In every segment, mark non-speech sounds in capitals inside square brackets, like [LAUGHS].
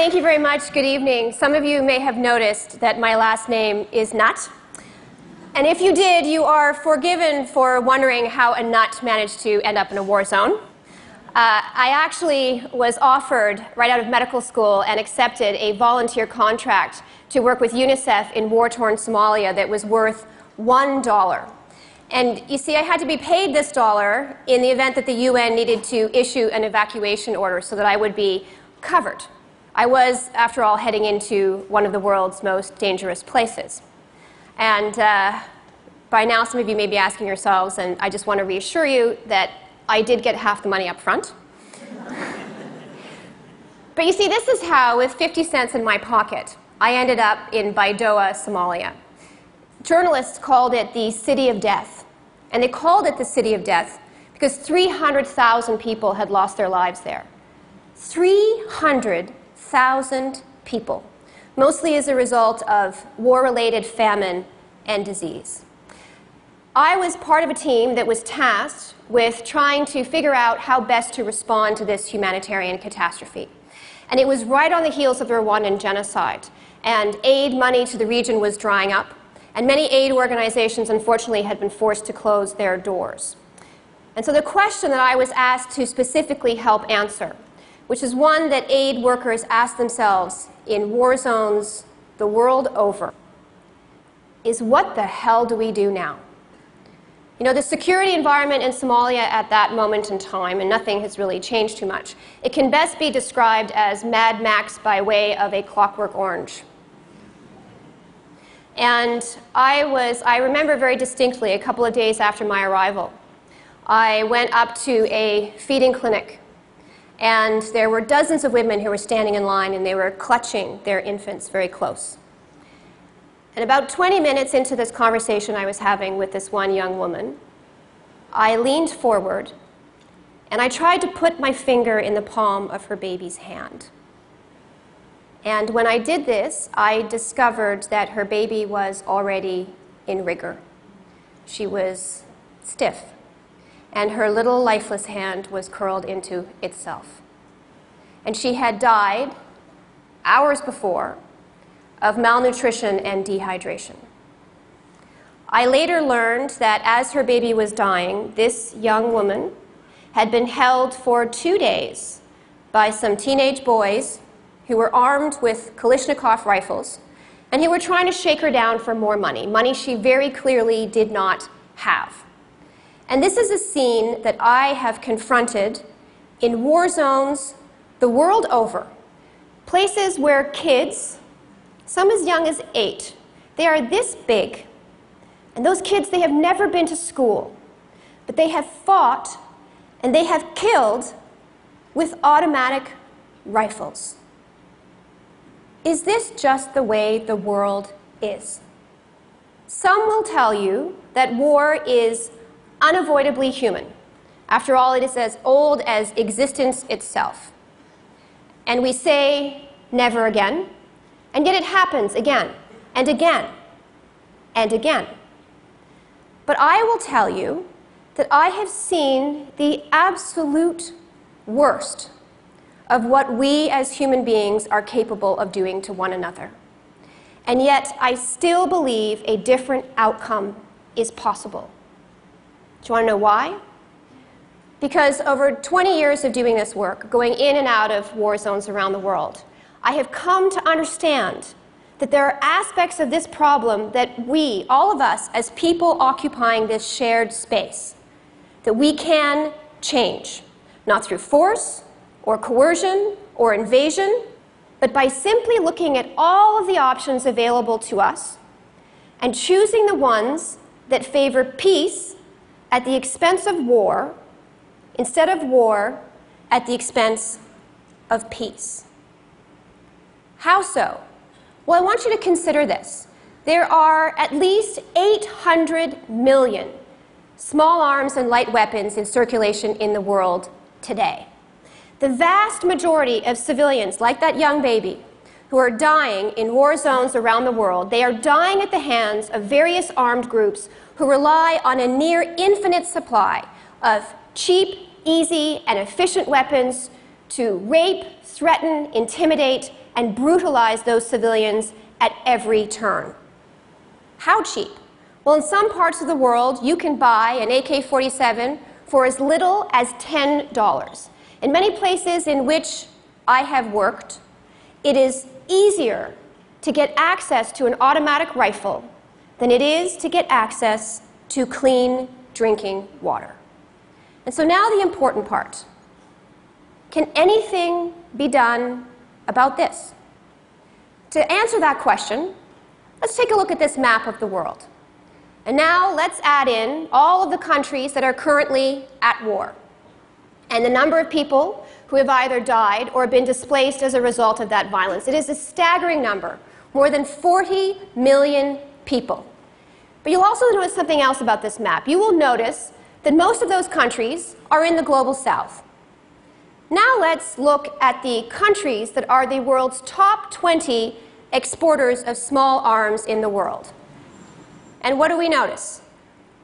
Thank you very much. Good evening. Some of you may have noticed that my last name is Nutt. And if you did, you are forgiven for wondering how a nut managed to end up in a war zone. Uh, I actually was offered right out of medical school and accepted a volunteer contract to work with UNICEF in war torn Somalia that was worth $1. And you see, I had to be paid this dollar in the event that the UN needed to issue an evacuation order so that I would be covered. I was, after all, heading into one of the world's most dangerous places. And uh, by now, some of you may be asking yourselves, and I just want to reassure you that I did get half the money up front. [LAUGHS] but you see, this is how, with 50 cents in my pocket, I ended up in Baidoa, Somalia. Journalists called it the City of Death. And they called it the City of Death because 300,000 people had lost their lives there. 300,000 people, mostly as a result of war related famine and disease. I was part of a team that was tasked with trying to figure out how best to respond to this humanitarian catastrophe. And it was right on the heels of the Rwandan genocide. And aid money to the region was drying up and many aid organizations, unfortunately, had been forced to close their doors. And so the question that I was asked to specifically help answer, which is one that aid workers ask themselves in war zones the world over, is what the hell do we do now? You know, the security environment in Somalia at that moment in time, and nothing has really changed too much, it can best be described as Mad Max by way of a clockwork orange. And I was, I remember very distinctly a couple of days after my arrival, I went up to a feeding clinic. And there were dozens of women who were standing in line and they were clutching their infants very close. And about 20 minutes into this conversation I was having with this one young woman, I leaned forward and I tried to put my finger in the palm of her baby's hand. And when I did this, I discovered that her baby was already in rigor. She was stiff, and her little lifeless hand was curled into itself. And she had died hours before of malnutrition and dehydration. I later learned that as her baby was dying, this young woman had been held for two days by some teenage boys who were armed with Kalashnikov rifles and who were trying to shake her down for more money, money she very clearly did not have. And this is a scene that I have confronted in war zones the world over, places where kids, some as young as eight, they are this big, and those kids, they have never been to school, but they have fought and they have killed with automatic rifles. Is this just the way the world is? Some will tell you that war is unavoidably human. After all, it is as old as existence itself. And we say, never again, and yet it happens again and again and again. But I will tell you that I have seen the absolute worst of what we as human beings are capable of doing to one another. And yet, I still believe a different outcome is possible. Do you want to know why? Because over 20 years of doing this work, going in and out of war zones around the world, I have come to understand that there are aspects of this problem that we, all of us, as people occupying this shared space, that we can change. Not through force, or coercion or invasion, but by simply looking at all of the options available to us and choosing the ones that favor peace at the expense of war instead of war at the expense of peace. How so? Well, I want you to consider this. There are at least 800 million small arms and light weapons in circulation in the world today. The vast majority of civilians, like that young baby, who are dying in war zones around the world, they are dying at the hands of various armed groups who rely on a near infinite supply of cheap, easy, and efficient weapons to rape, threaten, intimidate, and brutalize those civilians at every turn. How cheap? Well, in some parts of the world, you can buy an AK 47 for as little as $10. In many places in which I have worked, it is easier to get access to an automatic rifle than it is to get access to clean drinking water. And so now the important part. Can anything be done about this? To answer that question, let's take a look at this map of the world. And now let's add in all of the countries that are currently at war and the number of people who have either died or been displaced as a result of that violence. It is a staggering number more than 40 million people. But you'll also notice something else about this map. You will notice that most of those countries are in the global south. Now let's look at the countries that are the world's top 20 exporters of small arms in the world. And what do we notice?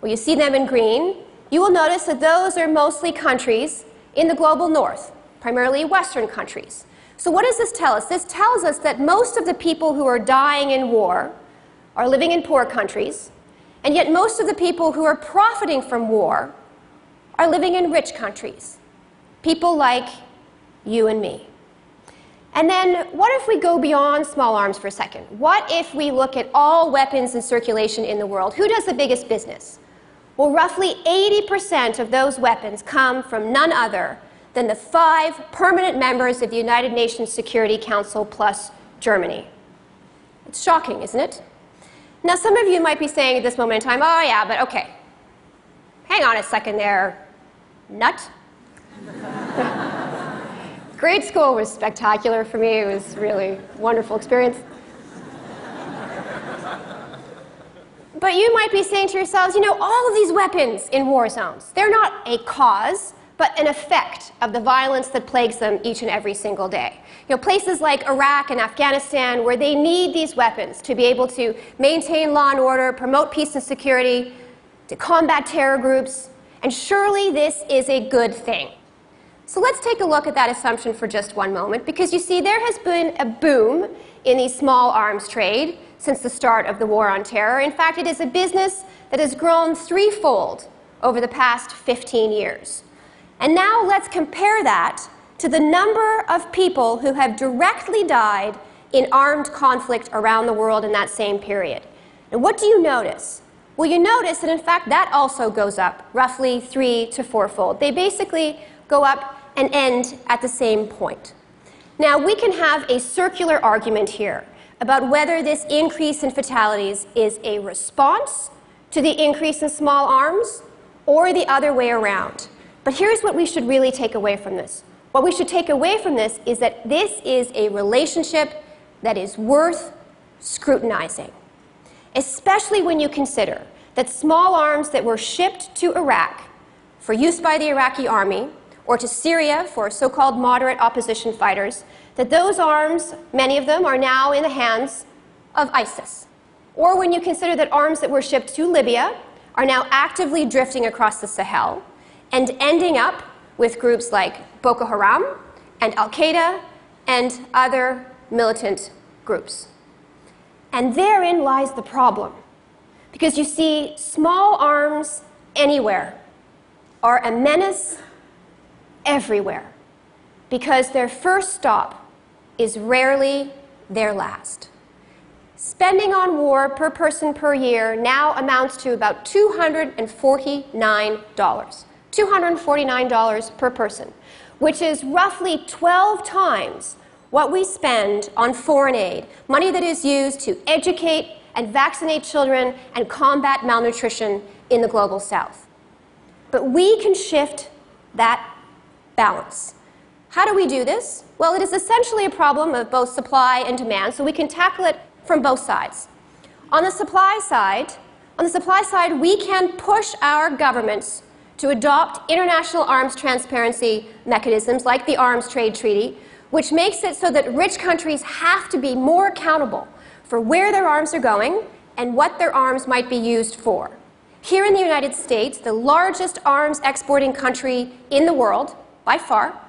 Well, you see them in green. You will notice that those are mostly countries in the global north, primarily Western countries. So, what does this tell us? This tells us that most of the people who are dying in war are living in poor countries, and yet most of the people who are profiting from war are living in rich countries. People like you and me. And then, what if we go beyond small arms for a second? What if we look at all weapons in circulation in the world? Who does the biggest business? Well, roughly 80% of those weapons come from none other than the five permanent members of the United Nations Security Council plus Germany. It's shocking, isn't it? Now, some of you might be saying at this moment in time, oh, yeah, but okay, hang on a second there, nut. [LAUGHS] Grade school was spectacular for me. It was really wonderful experience. But you might be saying to yourselves, you know, all of these weapons in war zones, they're not a cause, but an effect of the violence that plagues them each and every single day. You know, places like Iraq and Afghanistan, where they need these weapons to be able to maintain law and order, promote peace and security, to combat terror groups, and surely this is a good thing. So let's take a look at that assumption for just one moment, because you see, there has been a boom in the small arms trade since the start of the War on Terror. In fact, it is a business that has grown threefold over the past 15 years. And now let's compare that to the number of people who have directly died in armed conflict around the world in that same period. And what do you notice? Well, you notice that in fact that also goes up roughly three to fourfold. They basically go up and end at the same point. Now, we can have a circular argument here about whether this increase in fatalities is a response to the increase in small arms or the other way around. But here's what we should really take away from this. What we should take away from this is that this is a relationship that is worth scrutinizing, especially when you consider that small arms that were shipped to Iraq for use by the Iraqi army or to Syria for so called moderate opposition fighters, that those arms, many of them, are now in the hands of ISIS. Or when you consider that arms that were shipped to Libya are now actively drifting across the Sahel and ending up with groups like Boko Haram and Al Qaeda and other militant groups. And therein lies the problem. Because you see, small arms anywhere are a menace everywhere because their first stop is rarely their last. Spending on war per person per year now amounts to about $249. $249 per person, which is roughly 12 times what we spend on foreign aid, money that is used to educate and vaccinate children and combat malnutrition in the global south. But we can shift that balance. How do we do this? Well, it is essentially a problem of both supply and demand, so we can tackle it from both sides. On the supply side, on the supply side, we can push our governments to adopt international arms transparency mechanisms like the Arms Trade Treaty, which makes it so that rich countries have to be more accountable for where their arms are going and what their arms might be used for. Here in the United States, the largest arms exporting country in the world, by far,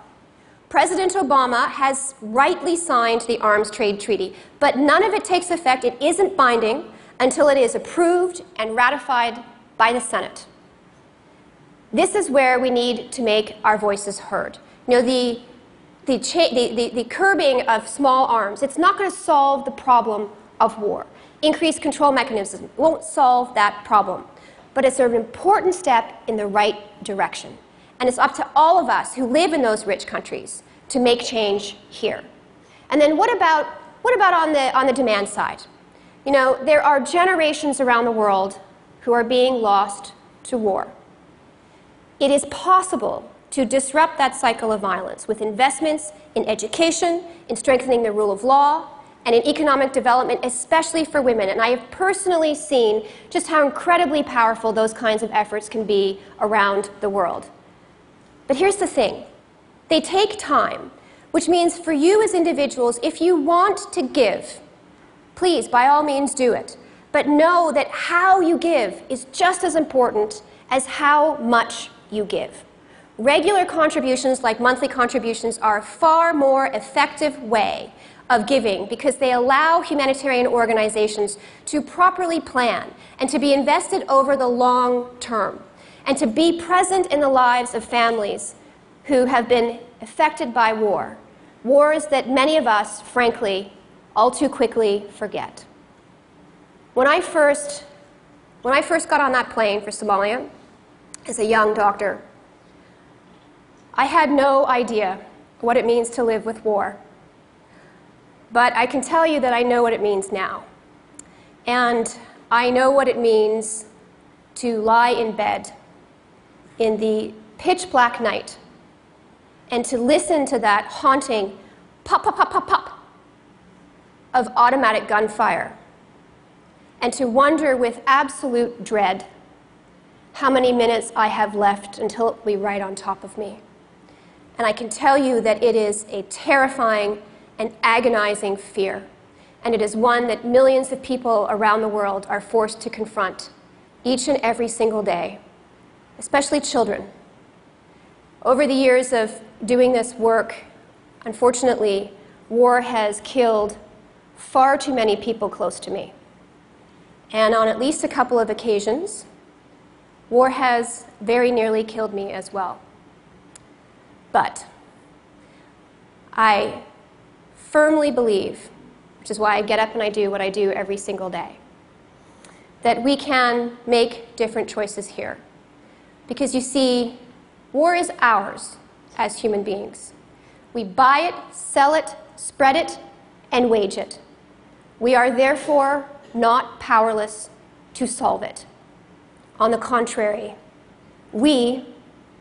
President Obama has rightly signed the arms trade treaty, but none of it takes effect. It isn't binding until it is approved and ratified by the Senate. This is where we need to make our voices heard. You know, the, the, the, the, the curbing of small arms, it's not going to solve the problem of war. Increased control mechanisms won't solve that problem, but it's an important step in the right direction. And it's up to all of us who live in those rich countries to make change here. And then what about, what about on, the, on the demand side? You know, there are generations around the world who are being lost to war. It is possible to disrupt that cycle of violence with investments in education, in strengthening the rule of law, and in economic development, especially for women. And I have personally seen just how incredibly powerful those kinds of efforts can be around the world. But here's the thing they take time, which means for you as individuals, if you want to give, please, by all means, do it. But know that how you give is just as important as how much you give. Regular contributions, like monthly contributions, are a far more effective way of giving because they allow humanitarian organizations to properly plan and to be invested over the long term and to be present in the lives of families who have been affected by war. Wars that many of us, frankly, all too quickly forget. When I first, when I first got on that plane for Somalia as a young doctor, I had no idea what it means to live with war. But I can tell you that I know what it means now. And I know what it means to lie in bed in the pitch black night and to listen to that haunting pop, pop, pop, pop, pop of automatic gunfire and to wonder with absolute dread how many minutes I have left until it will be right on top of me. And I can tell you that it is a terrifying and agonizing fear. And it is one that millions of people around the world are forced to confront each and every single day especially children. Over the years of doing this work, unfortunately, war has killed far too many people close to me. And on at least a couple of occasions, war has very nearly killed me as well. But I firmly believe, which is why I get up and I do what I do every single day, that we can make different choices here. Because you see, war is ours as human beings. We buy it, sell it, spread it, and wage it. We are therefore not powerless to solve it. On the contrary, we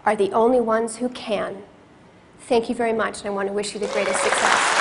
are the only ones who can. Thank you very much, and I want to wish you the greatest success.